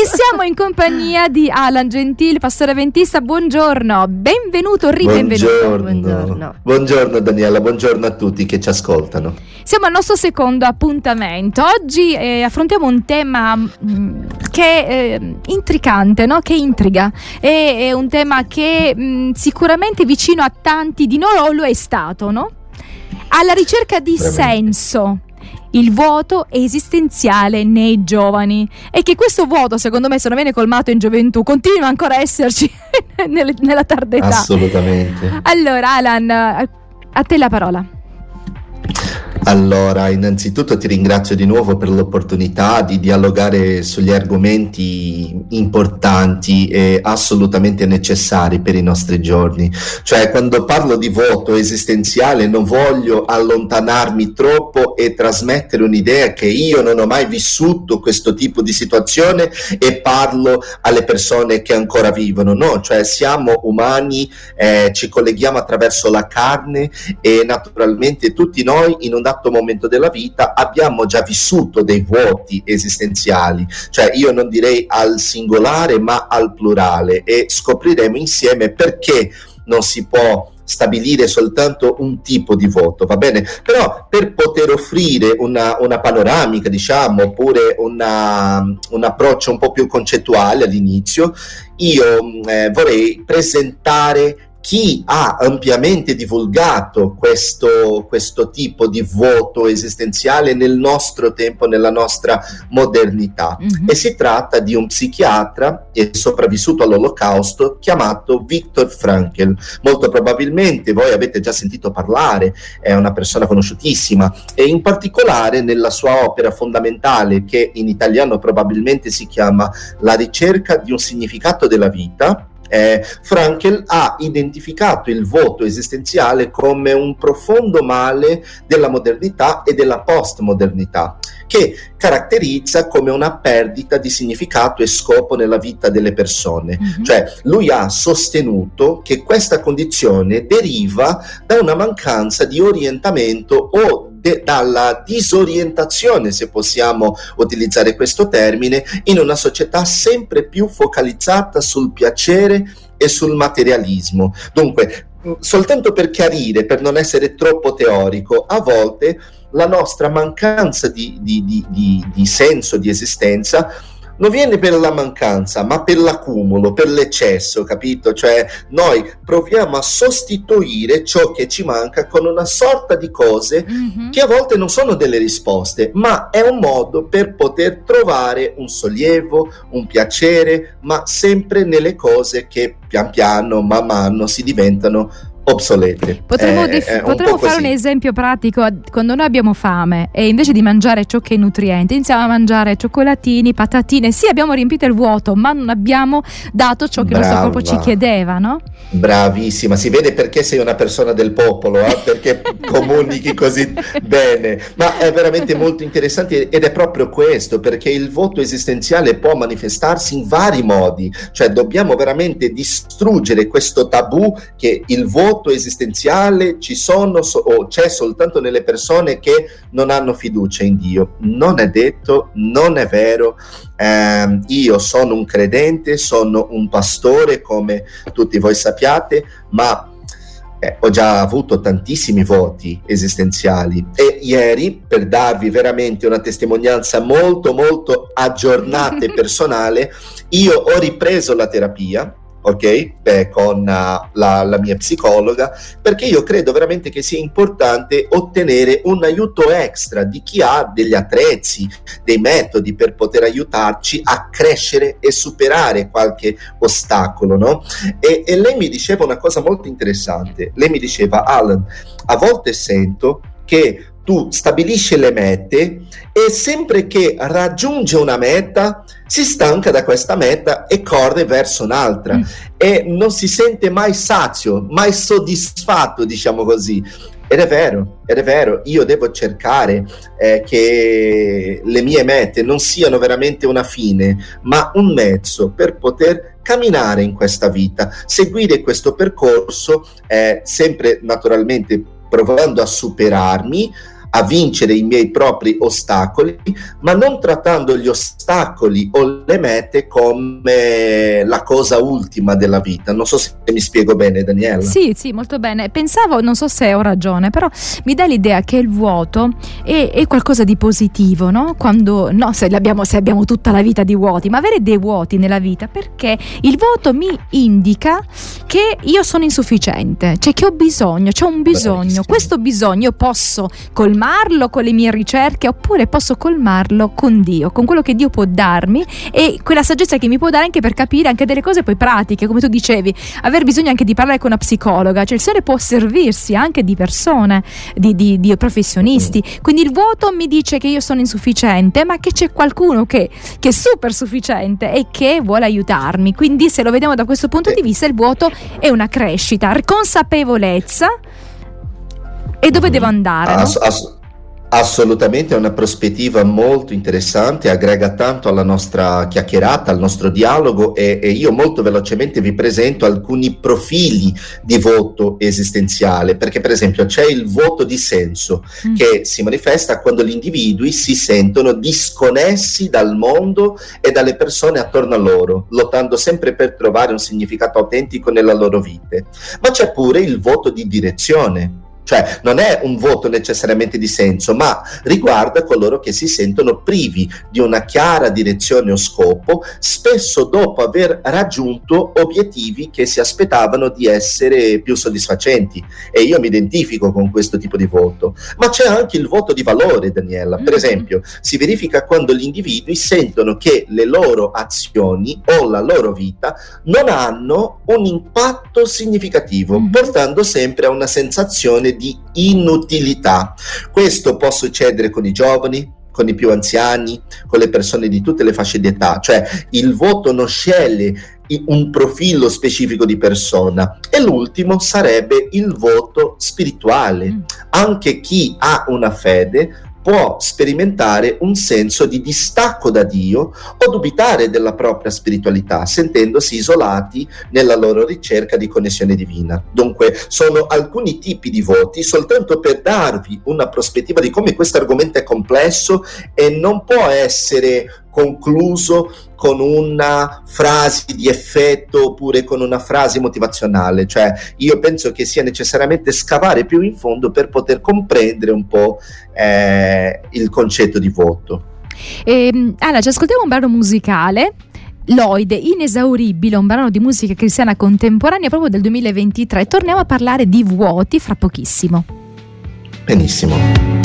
e siamo in compagnia di Alan Gentile, pastore avventista. Buongiorno, benvenuto, ribenvenuto. Buongiorno. buongiorno. buongiorno Daniela, buongiorno a tutti che ci ascoltano. Siamo al nostro secondo appuntamento. Oggi eh, affrontiamo un tema mh, mm, che è eh, intricante, no? che intriga. È, è, un tema che mh, mm, sicuramente vicino a tanti di noi o lo è stato, no? Alla ricerca di Veramente. senso il vuoto esistenziale nei giovani. E che questo vuoto secondo me se non viene colmato in gioventù continua ancora a esserci nella tarda età. Assolutamente. Allora Alan a te la parola allora, innanzitutto ti ringrazio di nuovo per l'opportunità di dialogare sugli argomenti importanti e assolutamente necessari per i nostri giorni. Cioè, quando parlo di voto esistenziale non voglio allontanarmi troppo e trasmettere un'idea che io non ho mai vissuto questo tipo di situazione e parlo alle persone che ancora vivono. No, cioè siamo umani, eh, ci colleghiamo attraverso la carne e naturalmente tutti noi in un dato esatto momento della vita abbiamo già vissuto dei vuoti esistenziali, cioè io non direi al singolare ma al plurale e scopriremo insieme perché non si può stabilire soltanto un tipo di voto, va bene? Però per poter offrire una, una panoramica, diciamo, oppure una, un approccio un po' più concettuale all'inizio, io eh, vorrei presentare chi ha ampiamente divulgato questo, questo, tipo di voto esistenziale nel nostro tempo, nella nostra modernità. Mm-hmm. E si tratta di un psichiatra e sopravvissuto all'olocausto chiamato Viktor Frankl. Molto probabilmente voi avete già sentito parlare, è una persona conosciutissima e in particolare nella sua opera fondamentale che in italiano probabilmente si chiama La ricerca di un significato della vita eh, Frankel ha identificato il voto esistenziale come un profondo male della modernità e della postmodernità, che caratterizza come una perdita di significato e scopo nella vita delle persone. Mm-hmm. Cioè, lui ha sostenuto che questa condizione deriva da una mancanza di orientamento o de- dalla disorientazione, se possiamo utilizzare questo termine, in una società sempre più focalizzata sul piacere e sul materialismo. Dunque, soltanto per chiarire, per non essere troppo teorico, a volte la nostra mancanza di, di, di, di senso di esistenza non viene per la mancanza, ma per l'accumulo, per l'eccesso, capito? Cioè noi proviamo a sostituire ciò che ci manca con una sorta di cose mm-hmm. che a volte non sono delle risposte, ma è un modo per poter trovare un sollievo, un piacere, ma sempre nelle cose che pian piano, man mano si diventano obsolete. Potremmo, eh, def- potremmo fare un esempio pratico, quando noi abbiamo fame e invece di mangiare ciò che è nutriente, iniziamo a mangiare cioccolatini, patatine, sì abbiamo riempito il vuoto, ma non abbiamo dato ciò che Brava. il nostro corpo ci chiedeva, no? Bravissima, si vede perché sei una persona del popolo, eh? perché comunichi così bene, ma è veramente molto interessante ed è proprio questo, perché il voto esistenziale può manifestarsi in vari modi, cioè dobbiamo veramente distruggere questo tabù che il voto vuoto esistenziale ci sono so- o c'è soltanto nelle persone che non hanno fiducia in Dio. Non è detto, non è vero. Eh, io sono un credente, sono un pastore, come tutti voi sappiate, ma eh, ho già avuto tantissimi voti esistenziali e ieri per darvi veramente una testimonianza molto molto aggiornata e personale io ho ripreso la terapia ok? Beh, con uh, la, la, mia psicologa, perché io credo veramente che sia importante ottenere un aiuto extra di chi ha degli attrezzi, dei metodi per poter aiutarci a crescere e superare qualche ostacolo, no? E, e lei mi diceva una cosa molto interessante. Lei mi diceva, Alan, a volte sento che tu stabilisci le mete e sempre che raggiunge una meta si stanca da questa meta e corre verso un'altra mm. e non si sente mai sazio, mai soddisfatto, diciamo così. Ed è vero, ed è vero, io devo cercare eh, che le mie mete non siano veramente una fine, ma un mezzo per poter camminare in questa vita, seguire questo percorso, eh, sempre naturalmente provando a superarmi, a vincere i miei propri ostacoli, ma non trattando gli ostacoli o le mete come la cosa ultima della vita. Non so se mi spiego bene, Daniela. Sì, sì, molto bene. Pensavo, non so se ho ragione, però mi dà l'idea che il vuoto è, è qualcosa di positivo, no? Quando, no, se abbiamo, se abbiamo tutta la vita di vuoti, ma avere dei vuoti nella vita, perché il vuoto mi indica che io sono insufficiente, cioè che ho bisogno, c'è un bisogno. Questo bisogno posso colmarlo con le mie ricerche oppure posso colmarlo con Dio, con quello che Dio può darmi e quella saggezza che mi può dare anche per capire anche delle cose poi pratiche, come tu dicevi, aver bisogno anche di parlare con una psicologa, cioè il Signore può servirsi anche di persone, di, di, di professionisti. Quindi il vuoto mi dice che io sono insufficiente, ma che c'è qualcuno che, che è super sufficiente e che vuole aiutarmi. Quindi se lo vediamo da questo punto di vista, il vuoto è una crescita, consapevolezza e dove devo andare. Ass- no? ass- Assolutamente è una prospettiva molto interessante, aggrega tanto alla nostra chiacchierata, al nostro dialogo e, e, io molto velocemente vi presento alcuni profili di voto esistenziale, perché per esempio c'è il voto di senso mm. che si manifesta quando gli individui si sentono disconnessi dal mondo e dalle persone attorno a loro, lottando sempre per trovare un significato autentico nella loro vita. Ma c'è pure il voto di direzione cioè non è un voto necessariamente di senso, ma riguarda coloro che si sentono privi di una chiara direzione o scopo, spesso dopo aver raggiunto obiettivi che si aspettavano di essere più soddisfacenti. E io mi identifico con questo tipo di voto. Ma c'è anche il voto di valore, Daniela. Per mm-hmm. esempio, si verifica quando gli individui sentono che le loro azioni o la loro vita non hanno un impatto significativo, mm-hmm. portando sempre a una sensazione di inutilità. Questo può succedere con i giovani, con i più anziani, con le persone di tutte le fasce di età, cioè il voto non sceglie un profilo specifico di persona e l'ultimo sarebbe il voto spirituale. Mm. Anche chi ha una fede può sperimentare un senso di distacco da Dio o dubitare della propria spiritualità, sentendosi isolati nella loro ricerca di connessione divina. Dunque, sono alcuni tipi di voti soltanto per darvi una prospettiva di come questo argomento è complesso e non può essere concluso con una frase di effetto oppure con una frase motivazionale, cioè io penso che sia necessariamente scavare più in fondo per poter comprendere un po' eh, il concetto di voto. Eh, allora, ci ascoltiamo un brano musicale Lloyd, inesauribile, un brano di musica cristiana contemporanea proprio del 2023. Torniamo a parlare di vuoti fra pochissimo. Benissimo.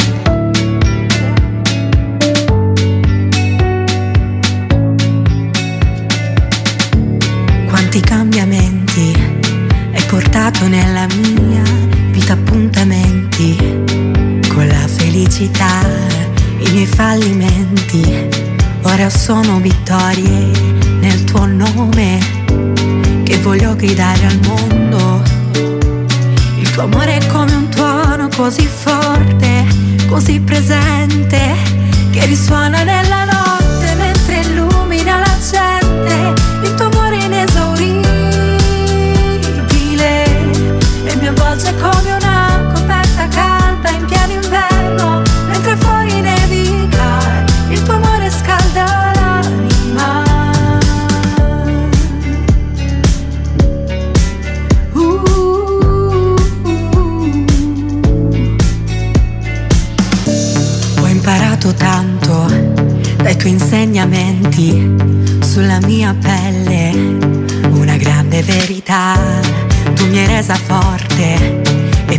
Quanti cambiamenti hai portato nella mia vita appuntamenti con la felicità, i miei fallimenti, ora sono vittorie nel tuo nome che voglio gridare al mondo. Il tuo amore è come un tuono così forte, così presente, che risuona nella notte mentre illumina la gente. Il tuo amore avvolge come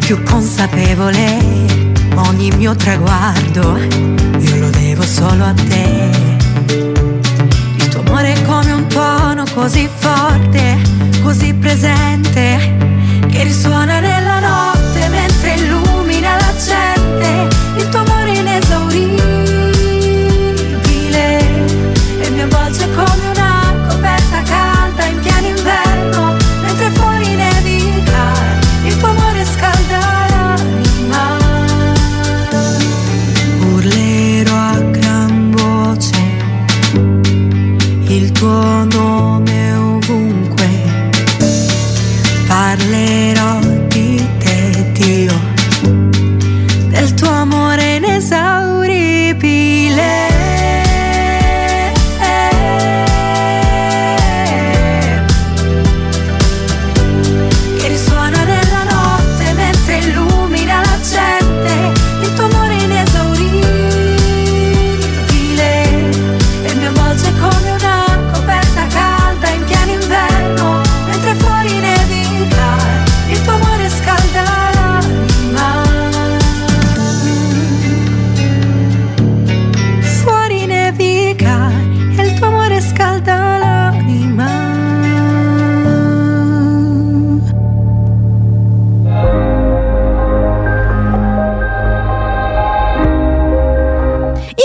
più consapevole. Ogni mio traguardo io lo devo solo a te. Il tuo amore è come un tuono così forte, così presente, che risuona nella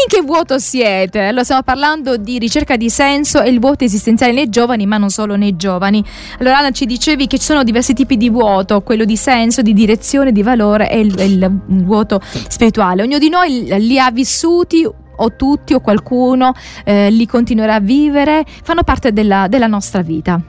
che vuoto siete? Allora stiamo parlando di ricerca di senso e il vuoto esistenziale nei giovani, ma non solo nei giovani. Allora Anna ci dicevi che ci sono diversi tipi di vuoto, quello di senso, di direzione, di valore e il, il vuoto spirituale. Ognuno di noi li ha vissuti o tutti o qualcuno eh, li continuerà a vivere, fanno parte della, della nostra vita.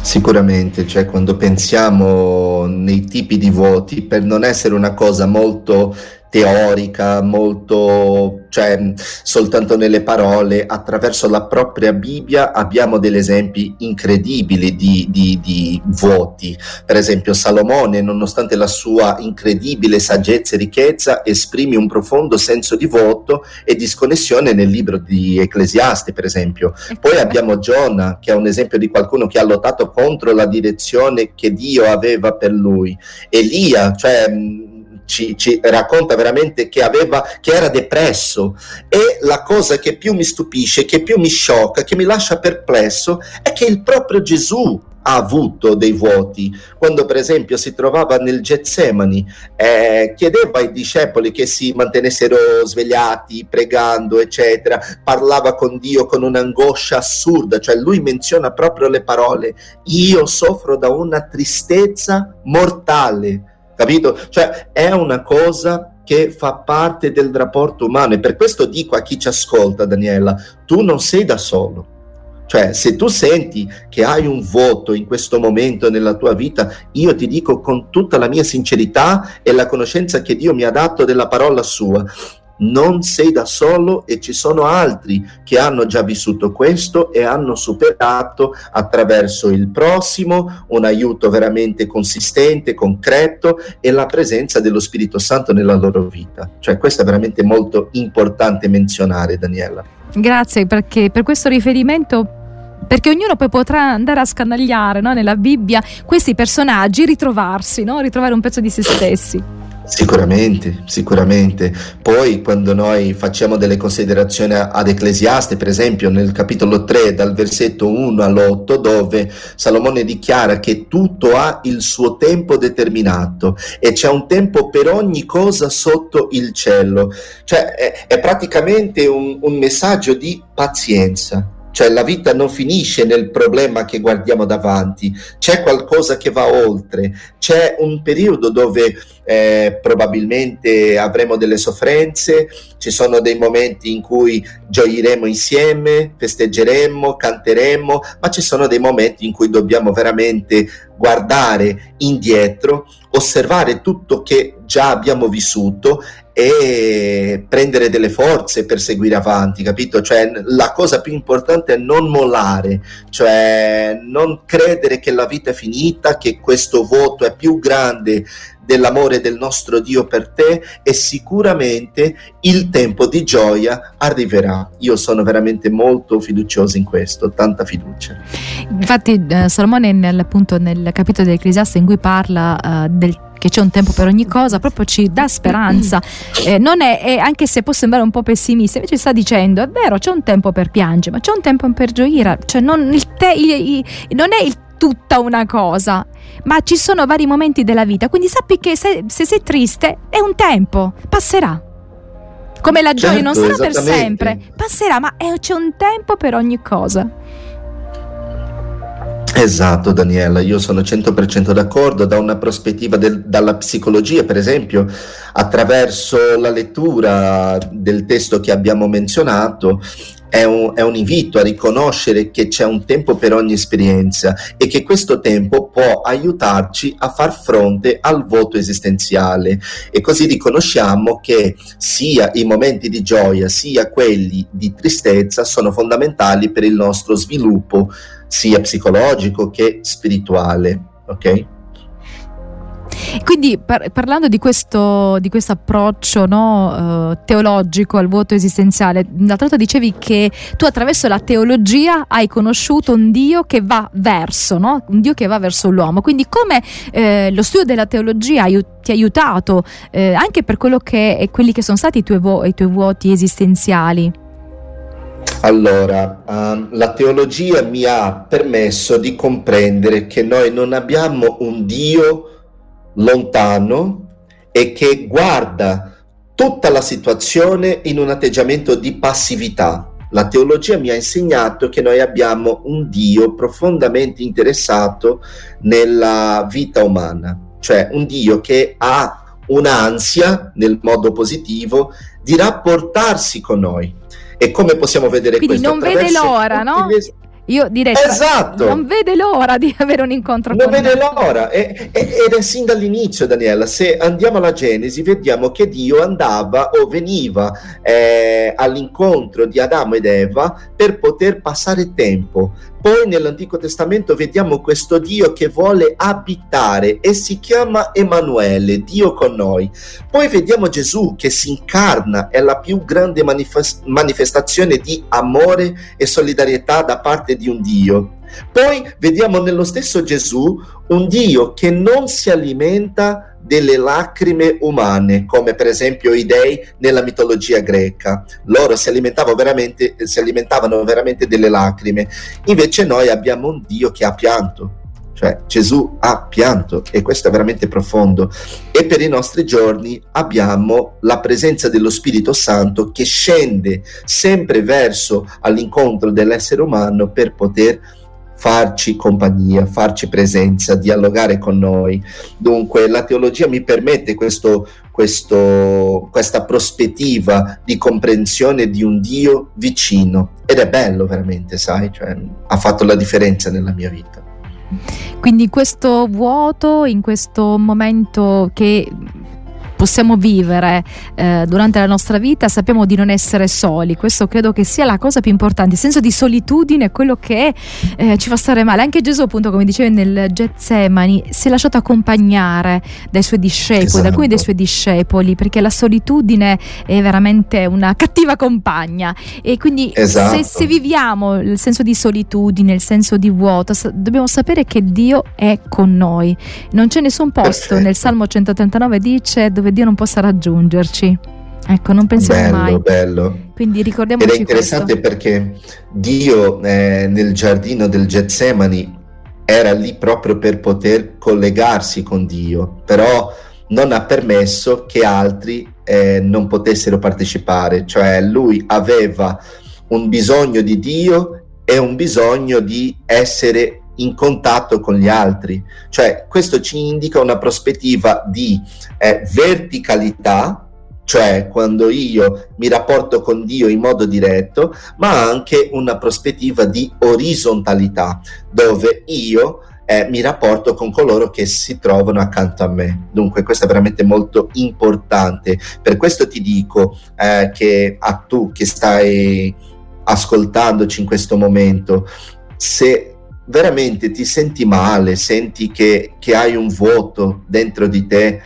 Sicuramente, cioè quando pensiamo nei tipi di voti, per non essere una cosa molto teorica, molto, cioè soltanto nelle parole, attraverso la propria Bibbia abbiamo degli esempi incredibili di, di, di voti. Per esempio Salomone, nonostante la sua incredibile saggezza e ricchezza, esprime un profondo senso di voto e disconnessione nel libro di Ecclesiaste, per esempio. Poi abbiamo Giona, che è un esempio di qualcuno che ha lottato contro la direzione che Dio aveva per lui. Elia, cioè ci, ci, racconta veramente che, aveva, che era depresso e la cosa che più mi stupisce, che più mi sciocca, che mi lascia perplesso è che il proprio Gesù ha avuto dei vuoti. Quando per esempio si trovava nel Getsemani, eh, chiedeva ai discepoli che si mantenessero svegliati, pregando, eccetera, parlava con Dio con un'angoscia assurda, cioè lui menziona proprio le parole, io soffro da una tristezza mortale capito? Cioè è una cosa che fa parte del rapporto umano e per questo dico a chi ci ascolta, Daniela, tu non sei da solo. Cioè, se tu senti che hai un voto in questo momento nella tua vita, io ti dico con tutta la mia sincerità e la conoscenza che Dio mi ha dato della parola sua, non sei da solo e ci sono altri che hanno già vissuto questo e hanno superato attraverso il prossimo un aiuto veramente consistente, concreto e la presenza dello Spirito Santo nella loro vita. Cioè questo è veramente molto importante menzionare, Daniela. Grazie perché per questo riferimento perché ognuno poi potrà andare a scanagliare no, nella Bibbia questi personaggi, ritrovarsi, no? ritrovare un pezzo di se stessi. Sicuramente, sicuramente. Poi quando noi facciamo delle considerazioni ad Ecclesiaste, per esempio nel capitolo 3 dal versetto 1 all'8, dove Salomone dichiara che tutto ha il suo tempo determinato e c'è un tempo per ogni cosa sotto il cielo. Cioè è, è praticamente un, un messaggio di pazienza cioè la vita non finisce nel problema che guardiamo davanti, c'è qualcosa che va oltre, c'è un periodo dove eh, probabilmente avremo delle sofferenze, ci sono dei momenti in cui gioiremo insieme, festeggeremo, canteremo, ma ci sono dei momenti in cui dobbiamo veramente guardare indietro, osservare tutto che già abbiamo vissuto e prendere delle forze per seguire avanti, capito? Cioè la cosa più importante è non mollare, cioè non credere che la vita è finita, che questo voto è più grande dell'amore del nostro Dio per te e sicuramente il tempo di gioia arriverà. Io sono veramente molto fiducioso in questo, tanta fiducia. Infatti eh, Salomone nel, appunto, nel capitolo dell'Ecclesiaste in cui parla uh, del che c'è un tempo per ogni cosa, proprio ci dà speranza. Eh, non è, è, anche se può sembrare un po' pessimista, invece sta dicendo: è vero, c'è un tempo per piangere, ma c'è un tempo per gioire. Cioè, non, te, il, il, non è il tutta una cosa, ma ci sono vari momenti della vita, quindi sappi che se, se sei triste è un tempo, passerà. Come la gioia certo, non sarà per sempre, passerà, ma è, c'è un tempo per ogni cosa. Esatto Daniela, io sono 100% d'accordo da una prospettiva del, dalla psicologia, per esempio, attraverso la lettura del testo che abbiamo menzionato, è un, è un, invito a riconoscere che c'è un tempo per ogni esperienza e che questo tempo può aiutarci a far fronte al voto esistenziale e così riconosciamo che sia i momenti di gioia sia quelli di tristezza sono fondamentali per il nostro sviluppo sia psicologico che spirituale. Ok? Quindi par- parlando di questo, di questo approccio no, uh, teologico al vuoto esistenziale, l'altra volta dicevi che tu attraverso la teologia hai conosciuto un Dio che va verso, no? un Dio che va verso l'uomo. Quindi come eh, lo studio della teologia ti ha aiutato eh, anche per quello che, quelli che sono stati i tuoi, vo- i tuoi vuoti esistenziali? Allora, um, la teologia mi ha permesso di comprendere che noi non abbiamo un Dio lontano e che guarda tutta la situazione in un atteggiamento di passività. La teologia mi ha insegnato che noi abbiamo un Dio profondamente interessato nella vita umana, cioè un Dio che ha un'ansia, nel modo positivo, di rapportarsi con noi. E come possiamo vedere Quindi questo? non vede l'ora, no? Le... Io direi esatto. non vede l'ora di avere un incontro non con vede l'ora. E, e, ed è sin dall'inizio Daniela. Se andiamo alla Genesi vediamo che Dio andava o veniva eh, all'incontro di Adamo ed Eva per poter passare tempo poi nell'Antico Testamento vediamo questo Dio che vuole abitare e si chiama Emanuele, Dio con noi. Poi vediamo Gesù che si incarna, è la più grande manifest- manifestazione di amore e solidarietà da parte di un Dio. Poi vediamo nello stesso Gesù un Dio che non si alimenta delle lacrime umane, come per esempio i dei nella mitologia greca. Loro si alimentavano veramente, si alimentavano veramente delle lacrime. Invece noi abbiamo un Dio che ha pianto. Cioè Gesù ha pianto e questo è veramente profondo. E per i nostri giorni abbiamo la presenza dello Spirito Santo che scende sempre verso all'incontro dell'essere umano per poter farci compagnia, farci presenza, dialogare con noi. Dunque la teologia mi permette questo, questo, questa prospettiva di comprensione di un Dio vicino ed è bello veramente, sai, cioè, ha fatto la differenza nella mia vita. Quindi questo vuoto, in questo momento che possiamo vivere eh, durante la nostra vita, sappiamo di non essere soli. Questo credo che sia la cosa più importante. Il senso di solitudine è quello che eh, ci fa stare male. Anche Gesù, appunto, come dicevi nel Getsemani, si è lasciato accompagnare dai suoi discepoli, esatto. da alcuni dei suoi discepoli, perché la solitudine è veramente una cattiva compagna. E quindi esatto. se, se viviamo il senso di solitudine, il senso di vuoto, dobbiamo sapere che Dio è con noi. Non c'è nessun posto Perfetto. nel Salmo 139 dice dove Dio non possa raggiungerci. Ecco, non pensiamo bello, mai. Bello. Quindi ricordiamoci Ed è interessante questo. perché Dio eh, nel giardino del Getsemani era lì proprio per poter collegarsi con Dio, però non ha permesso che altri eh, non potessero partecipare, cioè lui aveva un bisogno di Dio e un bisogno di essere in contatto con gli altri. Cioè, questo ci indica una prospettiva di eh, verticalità, cioè quando io mi rapporto con Dio in modo diretto, ma anche una prospettiva di orizzontalità, dove io eh, mi rapporto con coloro che si trovano accanto a me. Dunque, questo è veramente molto importante. Per questo ti dico eh, che a tu che stai ascoltandoci in questo momento, se veramente ti senti male, senti che, che hai un vuoto dentro di te,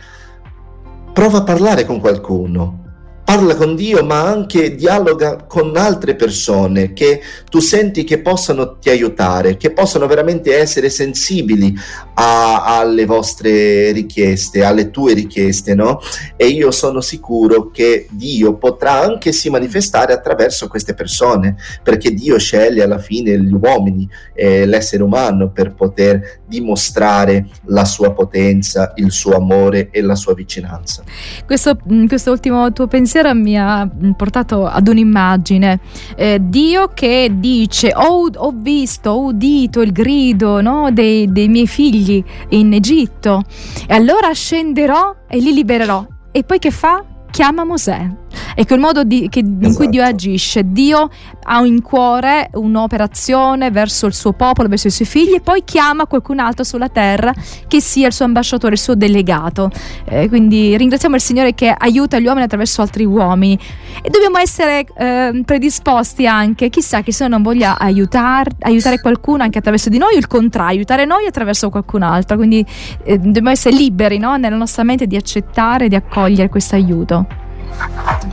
prova a parlare con qualcuno, parla con Dio, ma anche dialoga con altre persone che tu senti che possano ti aiutare, che possano veramente essere sensibili a, alle vostre richieste, alle tue richieste, no? E io sono sicuro che Dio potrà anche si manifestare attraverso queste persone, perché Dio sceglie alla fine gli uomini, eh, l'essere umano, per poter dimostrare la sua potenza, il suo amore e la sua vicinanza. Questo, questo ultimo tuo pensiero sera mi ha portato ad un'immagine. Eh, Dio che dice: ho, ho, visto, ho udito il grido no, dei, dei miei figli in Egitto, e allora scenderò e li libererò. E poi che fa? Chiama Mosè. Ecco il modo di, che, esatto. in cui Dio esatto. agisce. Dio ha in cuore un'operazione verso il suo popolo, verso i suoi figli e poi chiama qualcun altro sulla terra che sia il suo ambasciatore, il suo delegato. Eh, quindi ringraziamo il Signore che aiuta gli uomini attraverso altri uomini e dobbiamo essere eh, predisposti anche, chissà che se non voglia aiutar, aiutare qualcuno anche attraverso di noi, il contrario, aiutare noi attraverso qualcun altro. Quindi eh, dobbiamo essere liberi no? nella nostra mente di accettare, di accogliere questo aiuto.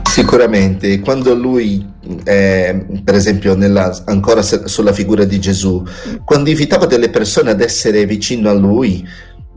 Sicuramente, quando lui, eh, per esempio, nella, ancora sulla figura di Gesù, quando invitava delle persone ad essere vicino a lui,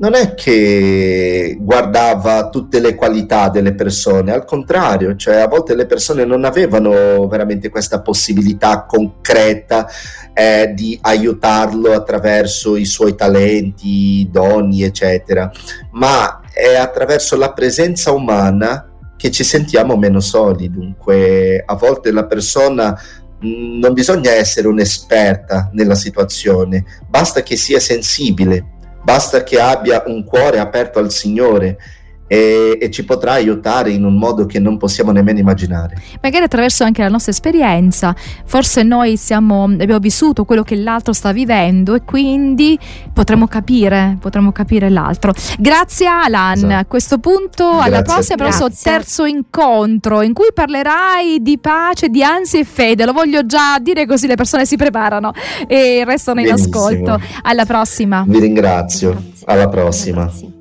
non è che guardava tutte le qualità delle persone, al contrario, cioè a volte le persone non avevano veramente questa possibilità concreta eh, di aiutarlo attraverso i suoi talenti, doni, eccetera, ma è attraverso la presenza umana che ci sentiamo meno soli. Dunque, a volte la persona mh, non bisogna essere un'esperta nella situazione, basta che sia sensibile, basta che abbia un cuore aperto al Signore e, e, ci potrà aiutare in un modo che non possiamo nemmeno immaginare. Magari attraverso anche la nostra esperienza, forse noi siamo, abbiamo vissuto quello che l'altro sta vivendo e quindi potremo capire, potremo capire l'altro. Grazie Alan, esatto. a questo punto Grazie. alla prossima per il nostro terzo incontro in cui parlerai di pace, di ansia e fede, lo voglio già dire così le persone si preparano e restano in Benissimo. ascolto. Alla prossima. Vi ringrazio, alla prossima. Grazie.